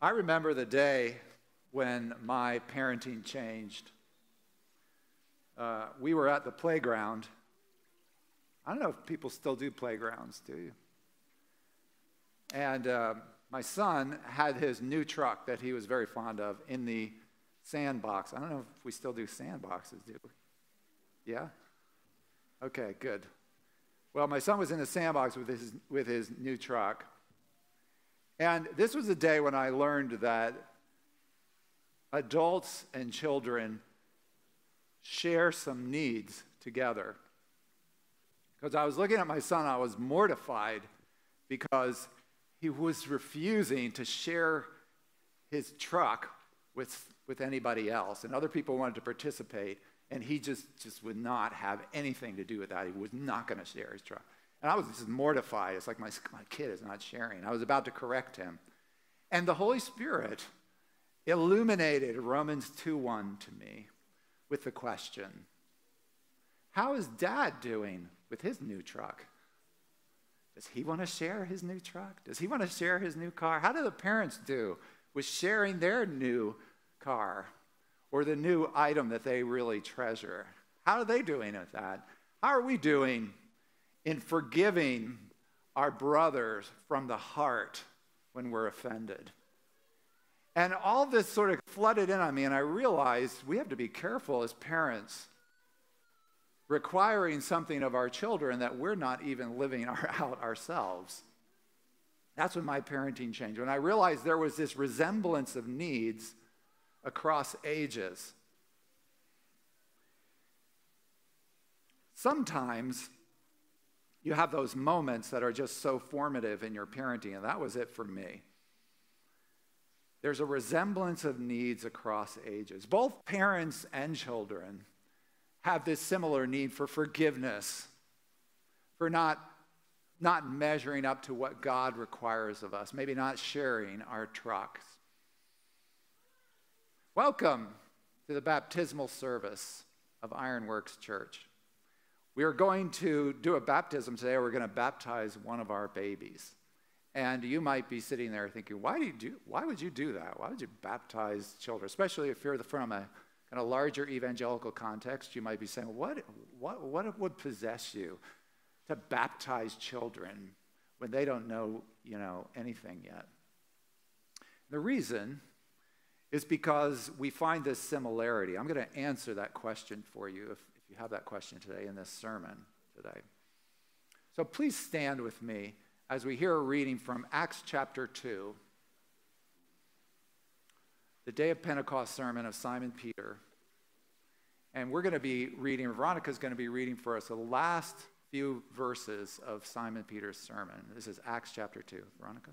I remember the day when my parenting changed. Uh, we were at the playground. I don't know if people still do playgrounds, do you? And uh, my son had his new truck that he was very fond of in the sandbox. I don't know if we still do sandboxes, do we? Yeah? Okay, good. Well, my son was in the sandbox with his, with his new truck. And this was a day when I learned that adults and children share some needs together. Because I was looking at my son, I was mortified because he was refusing to share his truck with, with anybody else. And other people wanted to participate, and he just, just would not have anything to do with that. He was not going to share his truck. And I was just mortified. It's like my, my kid is not sharing. I was about to correct him. And the Holy Spirit illuminated Romans 2:1 to me with the question How is dad doing with his new truck? Does he want to share his new truck? Does he want to share his new car? How do the parents do with sharing their new car or the new item that they really treasure? How are they doing with that? How are we doing in forgiving our brothers from the heart when we're offended? And all this sort of flooded in on me, and I realized we have to be careful as parents requiring something of our children that we're not even living our, out ourselves. That's when my parenting changed. When I realized there was this resemblance of needs across ages. Sometimes you have those moments that are just so formative in your parenting, and that was it for me. There's a resemblance of needs across ages. Both parents and children have this similar need for forgiveness, for not, not measuring up to what God requires of us, maybe not sharing our trucks. Welcome to the baptismal service of Ironworks Church. We are going to do a baptism today. We're going to baptize one of our babies. And you might be sitting there thinking, why, do you do, why would you do that? Why would you baptize children? Especially if you're from a kind of larger evangelical context, you might be saying, what, what, what would possess you to baptize children when they don't know, you know, anything yet? The reason is because we find this similarity. I'm going to answer that question for you if, you have that question today in this sermon today. So please stand with me as we hear a reading from Acts chapter 2 the day of Pentecost sermon of Simon Peter. And we're going to be reading, Veronica's going to be reading for us the last few verses of Simon Peter's sermon. This is Acts chapter 2. Veronica?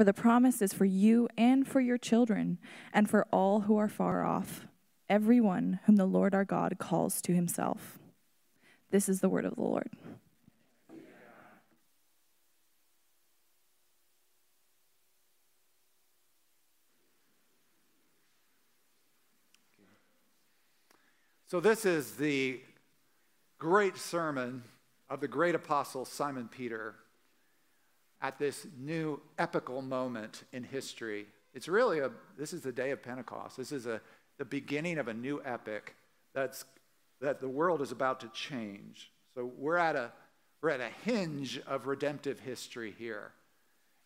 For the promise is for you and for your children, and for all who are far off, everyone whom the Lord our God calls to himself. This is the word of the Lord. So, this is the great sermon of the great apostle Simon Peter at this new epical moment in history. It's really a, this is the day of Pentecost. This is a, the beginning of a new epic that's, that the world is about to change. So, we're at a, we're at a hinge of redemptive history here.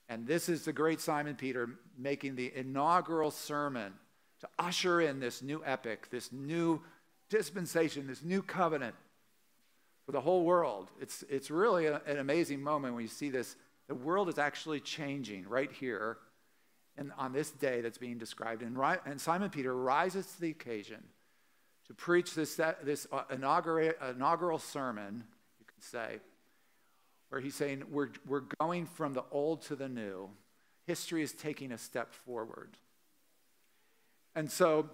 And this is the great Simon Peter making the inaugural sermon to usher in this new epic, this new dispensation, this new covenant for the whole world. It's, it's really a, an amazing moment when you see this. The world is actually changing right here and on this day that's being described. And, and Simon Peter rises to the occasion to preach this, this uh, inaugural, inaugural sermon, you can say, where he's saying we're, we're going from the old to the new. history is taking a step forward. And so,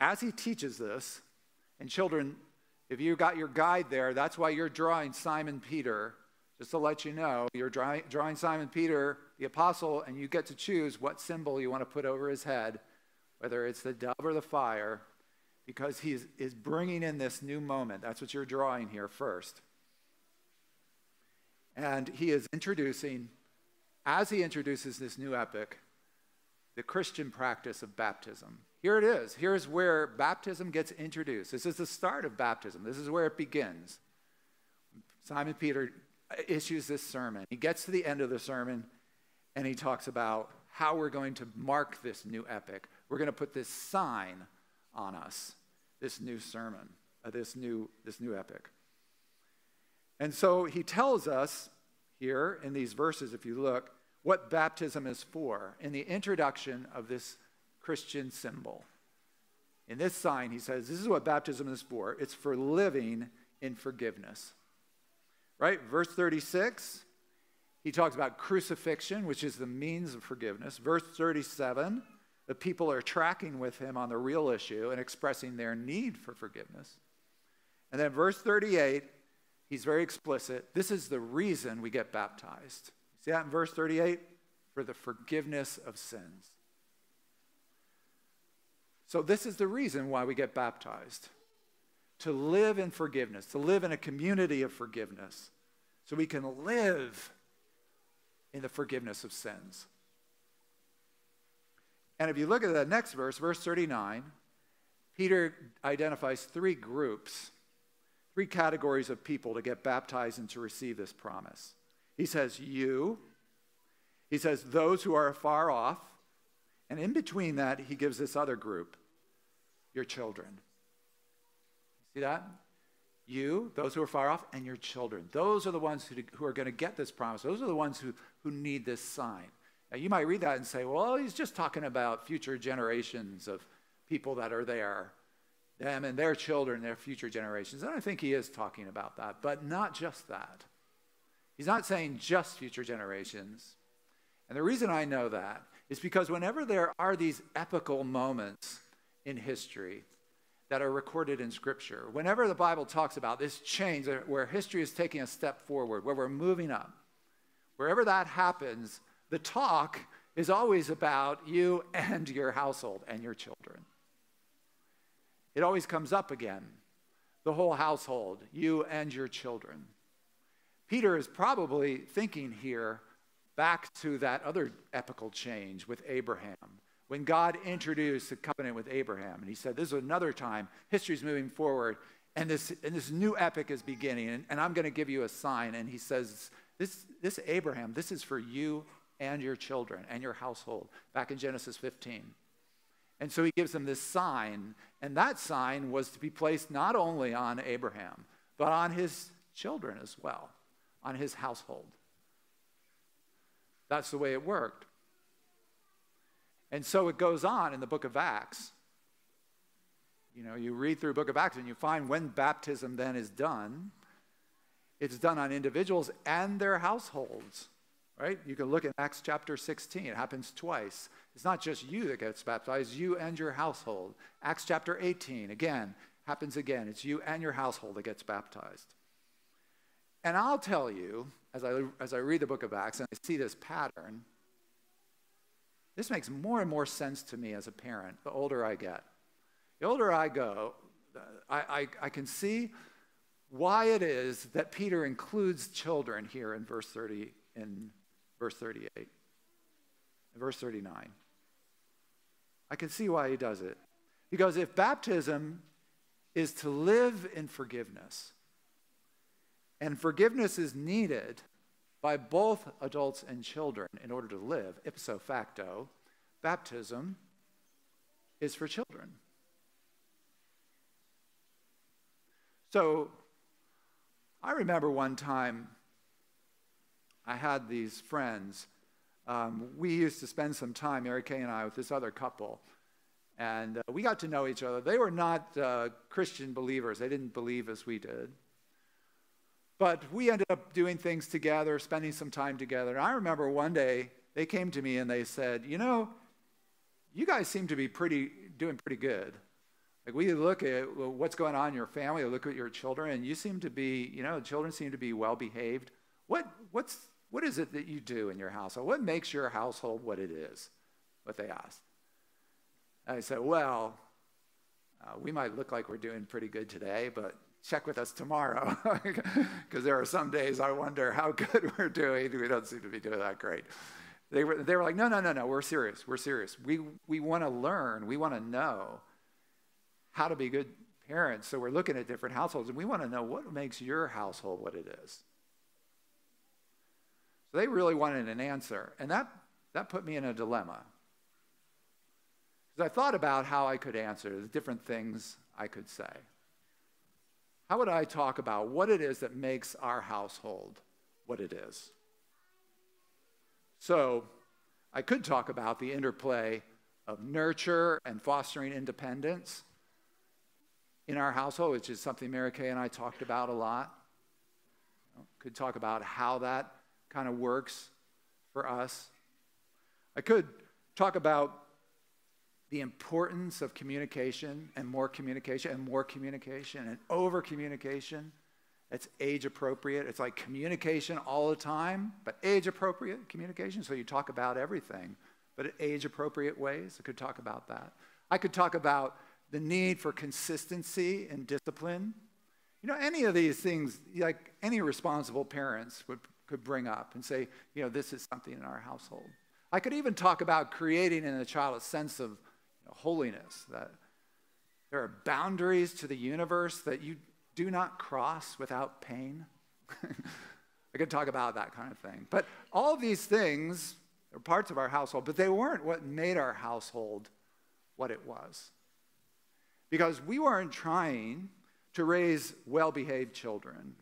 as he teaches this, and children, if you got your guide there, that's why you're drawing Simon Peter. Just to let you know, you're drawing, Simon Peter, the apostle, and you get to choose what symbol you want to put over his head, whether it's the dove or the fire, because he is bringing in this new moment. That's what you're drawing here first. And he is introducing, as he introduces this new epic, the Christian practice of baptism. Here it is. Here's where baptism gets introduced. This is the start of baptism. This is where it begins. Simon Peter issues this sermon. He gets to the end of the sermon and he talks about how we're going to mark this new epic. We're going to put this sign on us, this new sermon, uh, this, new, this new epic. And so he tells us here in these verses, if you look, what baptism is for in the introduction of this Christian symbol. In this sign, he says, This is what baptism is for it's for living in forgiveness. Right? Verse 36, he talks about crucifixion, which is the means of forgiveness. Verse 37, the people are tracking with him on the real issue and expressing their need for forgiveness. And then verse 38, he's very explicit. This is the reason we get baptized. See that in verse 38? For the forgiveness of sins. So, this is the reason why we get baptized to live in forgiveness, to live in a community of forgiveness, so we can live in the forgiveness of sins. And if you look at the next verse, verse 39, Peter identifies three groups, three categories of people to get baptized and to receive this promise. He says, You. He says, Those who are far off. And in between that, he gives this other group, your children. See that? You, those who are far off, and your children. Those are the ones who, who are going to get this promise. Those are the ones who, who need this sign. Now, you might read that and say, well, he's just talking about future generations of people that are there, them and their children, their future generations. And I think he is talking about that, but not just that. He's not saying just future generations. And the reason I know that is because whenever there are these epical moments in history that are recorded in Scripture, whenever the Bible talks about this change where history is taking a step forward, where we're moving up, wherever that happens, the talk is always about you and your household and your children. It always comes up again the whole household, you and your children. Peter is probably thinking here back to that other epical change with Abraham. When God introduced the covenant with Abraham, and he said, This is another time, history's moving forward, and this, and this new epic is beginning, and, and I'm going to give you a sign. And he says, this, this Abraham, this is for you and your children and your household, back in Genesis 15. And so he gives them this sign, and that sign was to be placed not only on Abraham, but on his children as well on his household. That's the way it worked. And so it goes on in the book of Acts. You know, you read through the book of Acts and you find when baptism then is done, it's done on individuals and their households, right? You can look at Acts chapter 16, it happens twice. It's not just you that gets baptized, you and your household. Acts chapter 18, again, happens again. It's you and your household that gets baptized. And I'll tell you, as I, as I read the book of Acts and I see this pattern, this makes more and more sense to me as a parent the older I get. The older I go, uh, I, I, I can see why it is that Peter includes children here in verse 30, in verse 38, in verse 39. I can see why he does it. Because if baptism is to live in forgiveness, and forgiveness is needed by both adults and children in order to live. Ipso facto, baptism is for children. So I remember one time I had these friends. Um, we used to spend some time, Mary Kay and I, with this other couple. And uh, we got to know each other. They were not uh, Christian believers, they didn't believe as we did. But we ended up doing things together, spending some time together. And I remember one day they came to me and they said, You know, you guys seem to be pretty, doing pretty good. Like we look at what's going on in your family, look at your children, and you seem to be, you know, children seem to be well behaved. What, what's, what is it that you do in your household? What makes your household what it is? What they asked. And I said, Well, uh, we might look like we're doing pretty good today, but check with us tomorrow because there are some days I wonder how good we're doing. We don't seem to be doing that great. They were, they were like, no, no, no, no, we're serious. We're serious. We, we want to learn. We want to know how to be good parents. So we're looking at different households and we want to know what makes your household what it is. So they really wanted an answer. And that, that put me in a dilemma. Because I thought about how I could answer, the different things I could say. How would I talk about what it is that makes our household what it is? So I could talk about the interplay of nurture and fostering independence in our household, which is something Mary Kay and I talked about a lot. Could talk about how that kind of works for us. I could talk about the importance of communication and more communication and more communication and over communication it's age appropriate. It's like communication all the time, but age appropriate communication. So you talk about everything, but in age appropriate ways. I could talk about that. I could talk about the need for consistency and discipline. You know, any of these things, like any responsible parents would, could bring up and say, you know, this is something in our household. I could even talk about creating in a child a sense of holiness, that there are boundaries to the universe that you do not cross without pain. I could talk about that kind of thing. But all of these things are parts of our household, but they weren't what made our household what it was. Because we weren't trying to raise well behaved children,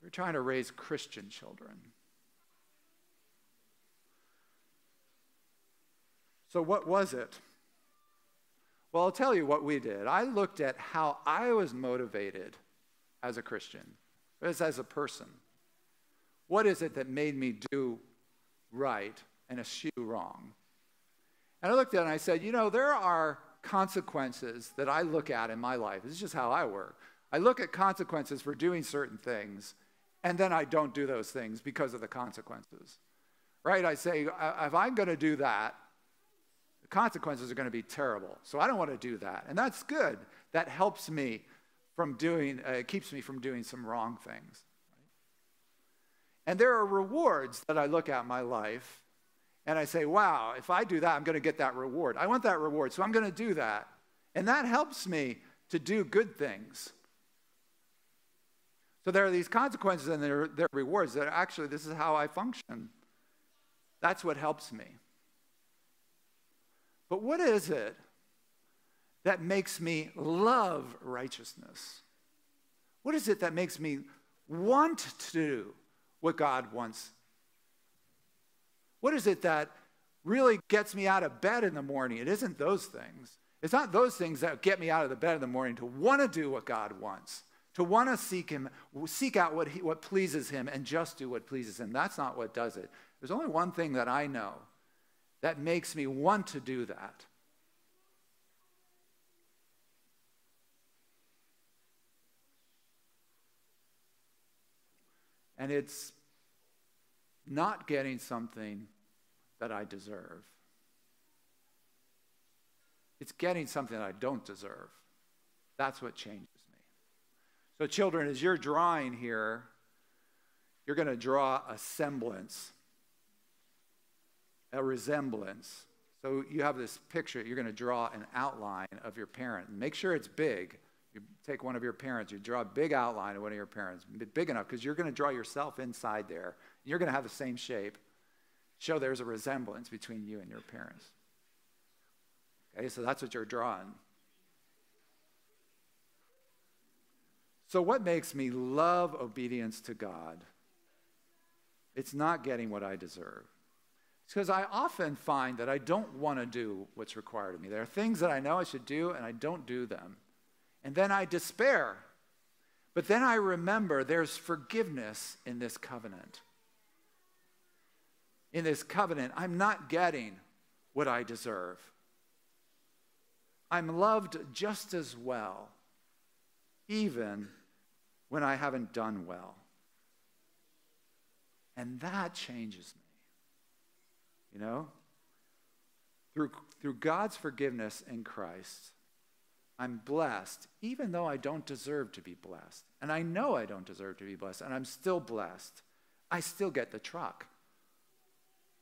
we were trying to raise Christian children. So, what was it? Well, I'll tell you what we did. I looked at how I was motivated as a Christian, as, as a person. What is it that made me do right and eschew wrong? And I looked at it and I said, you know, there are consequences that I look at in my life. This is just how I work. I look at consequences for doing certain things, and then I don't do those things because of the consequences. Right? I say, uh, if I'm going to do that, consequences are going to be terrible. So I don't want to do that. And that's good. That helps me from doing, uh, it keeps me from doing some wrong things. And there are rewards that I look at my life and I say, wow, if I do that, I'm going to get that reward. I want that reward, so I'm going to do that. And that helps me to do good things. So there are these consequences and there, there are rewards that actually, this is how I function. That's what helps me. But what is it that makes me love righteousness? What is it that makes me want to do what God wants? What is it that really gets me out of bed in the morning? It isn't those things. It's not those things that get me out of the bed in the morning to want to do what God wants, to want to seek Him, seek out what, he, what pleases Him, and just do what pleases Him. That's not what does it. There's only one thing that I know that makes me want to do that. And it's not getting something that I deserve. It's getting something I don't deserve. That's what changes me. So, children, as you're drawing here, you're going to draw a semblance a resemblance. So you have this picture, you're going to draw an outline of your parent. Make sure it's big. You take one of your parents, you draw a big outline of one of your parents, big enough because you're going to draw yourself inside there. You're going to have the same shape. Show there's a resemblance between you and your parents. Okay, so that's what you're drawing. So, what makes me love obedience to God? It's not getting what I deserve because I often find that I don't want to do what's required of me. There are things that I know I should do, and I don't do them. And then I despair. But then I remember there's forgiveness in this covenant. in this covenant, I'm not getting what I deserve. I'm loved just as well, even when I haven't done well. And that changes me. Know? Through, through God's forgiveness in Christ, I'm blessed, even though I don't deserve to be blessed. And I know I don't deserve to be blessed, and I'm still blessed. I still get the truck.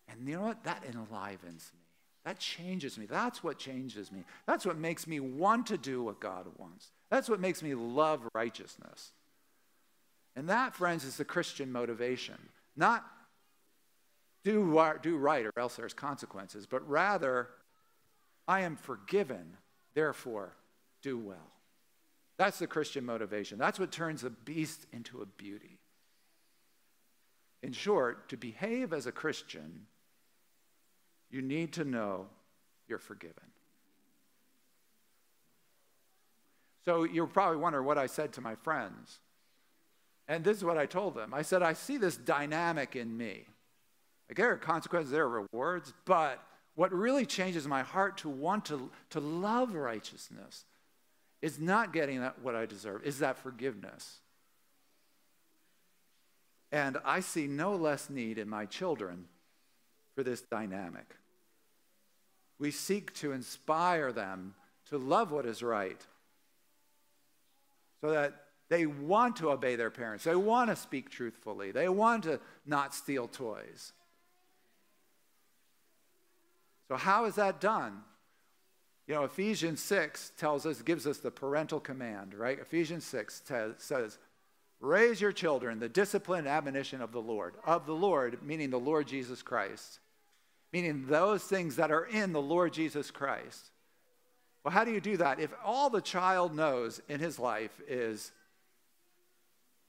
And you know what? That enlivens me. That changes me. That's what changes me. That's what makes me want to do what God wants. That's what makes me love righteousness. And that, friends, is the Christian motivation. Not do, do right or else there's consequences, but rather, I am forgiven, therefore, do well. That's the Christian motivation. That's what turns a beast into a beauty. In short, to behave as a Christian, you need to know you're forgiven. So you're probably wondering what I said to my friends. And this is what I told them. I said, I see this dynamic in me. There are consequences, there are rewards, but what really changes my heart to want to, to love righteousness is not getting that, what I deserve, is that forgiveness. And I see no less need in my children for this dynamic. We seek to inspire them to love what is right so that they want to obey their parents. They want to speak truthfully. They want to not steal toys. So, how is that done? You know, Ephesians 6 tells us, gives us the parental command, right? Ephesians 6 t- says, Raise your children the discipline and admonition of the Lord. Of the Lord, meaning the Lord Jesus Christ. Meaning those things that are in the Lord Jesus Christ. Well, how do you do that? If all the child knows in his life is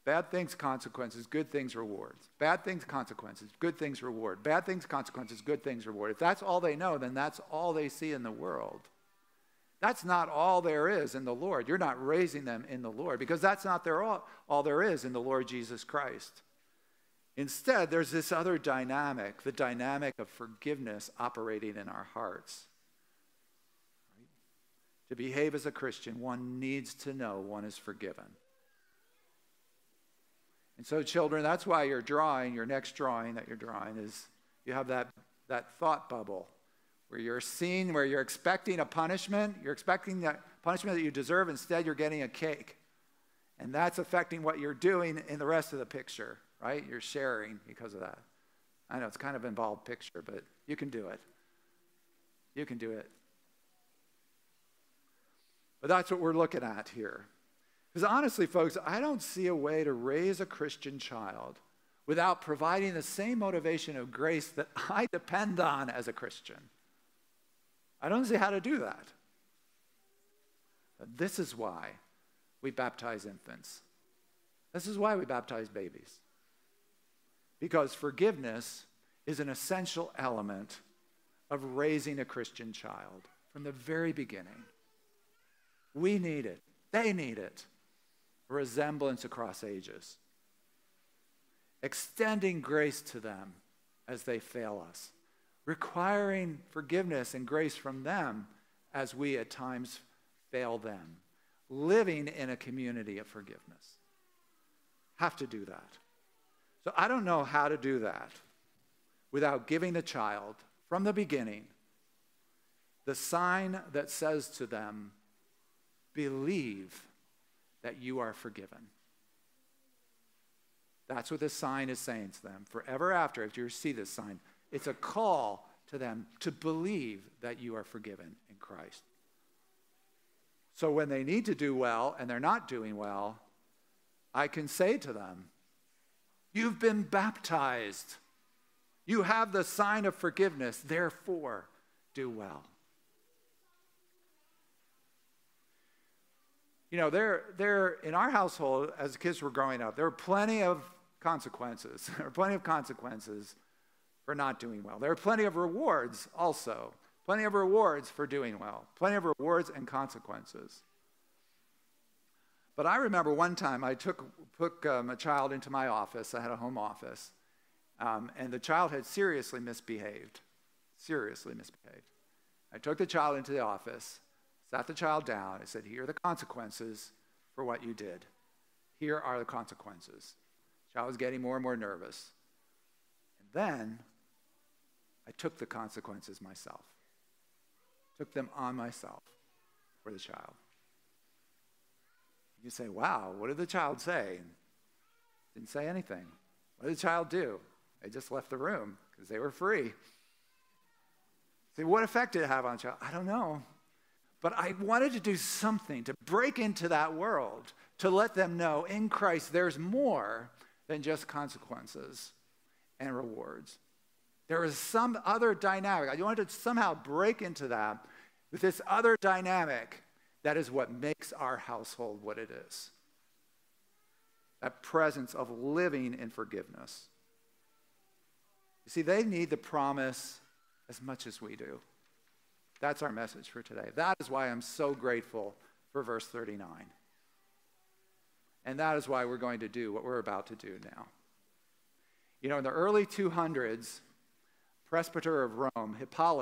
Bad things, consequences. Good things, rewards. Bad things, consequences. Good things, reward. Bad things, consequences. Good things, reward. If that's all they know, then that's all they see in the world. That's not all there is in the Lord. You're not raising them in the Lord because that's not their all, all there is in the Lord Jesus Christ. Instead, there's this other dynamic, the dynamic of forgiveness operating in our hearts. To behave as a Christian, one needs to know one is forgiven. And so, children, that's why your drawing, your next drawing that you're drawing, is you have that, that thought bubble where you're seeing, where you're expecting a punishment, you're expecting that punishment that you deserve, instead, you're getting a cake. And that's affecting what you're doing in the rest of the picture, right? You're sharing because of that. I know it's kind of involved picture, but you can do it. You can do it. But that's what we're looking at here. Because honestly, folks, I don't see a way to raise a Christian child without providing the same motivation of grace that I depend on as a Christian. I don't see how to do that. But this is why we baptize infants. This is why we baptize babies. Because forgiveness is an essential element of raising a Christian child from the very beginning. We need it, they need it resemblance across ages, extending grace to them as they fail us, requiring forgiveness and grace from them as we at times fail them, living in a community of forgiveness. Have to do that. So I don't know how to do that without giving the child from the beginning the sign that says to them, believe that you are forgiven. That's what this sign is saying to them. Forever after, if you see this sign, it's a call to them to believe that you are forgiven in Christ. So when they need to do well and they're not doing well, I can say to them, You've been baptized. You have the sign of forgiveness. Therefore, do well. You know, there, there, in our household, as kids were growing up, there were plenty of consequences. there were plenty of consequences for not doing well. There are plenty of rewards also. Plenty of rewards for doing well. Plenty of rewards and consequences. But I remember one time I took, took um, a child into my office. I had a home office. Um, and the child had seriously misbehaved. Seriously misbehaved. I took the child into the office, sat the child down. I said, Here are the consequences for what you did. Here are the consequences. Child was getting more and more nervous. And then I took the consequences myself, took them on myself for the child. You say, Wow, what did the child say? Didn't say anything. What did the child do? They just left the room because they were free. See, what effect did it have on the child? I don't know. But I wanted to do something to break into that world, to let them know in Christ there's more than just consequences and rewards. There is some other dynamic. I wanted to somehow break into that with this other dynamic that is what makes our household what it is. That presence of living in forgiveness. You see, they need the promise as much as we do. That's our message for today. That is why I'm so grateful for verse 39. And that is why we're going to do what we're about to do now. You know, in the early 200s, presbyter of Rome, Hippolytus,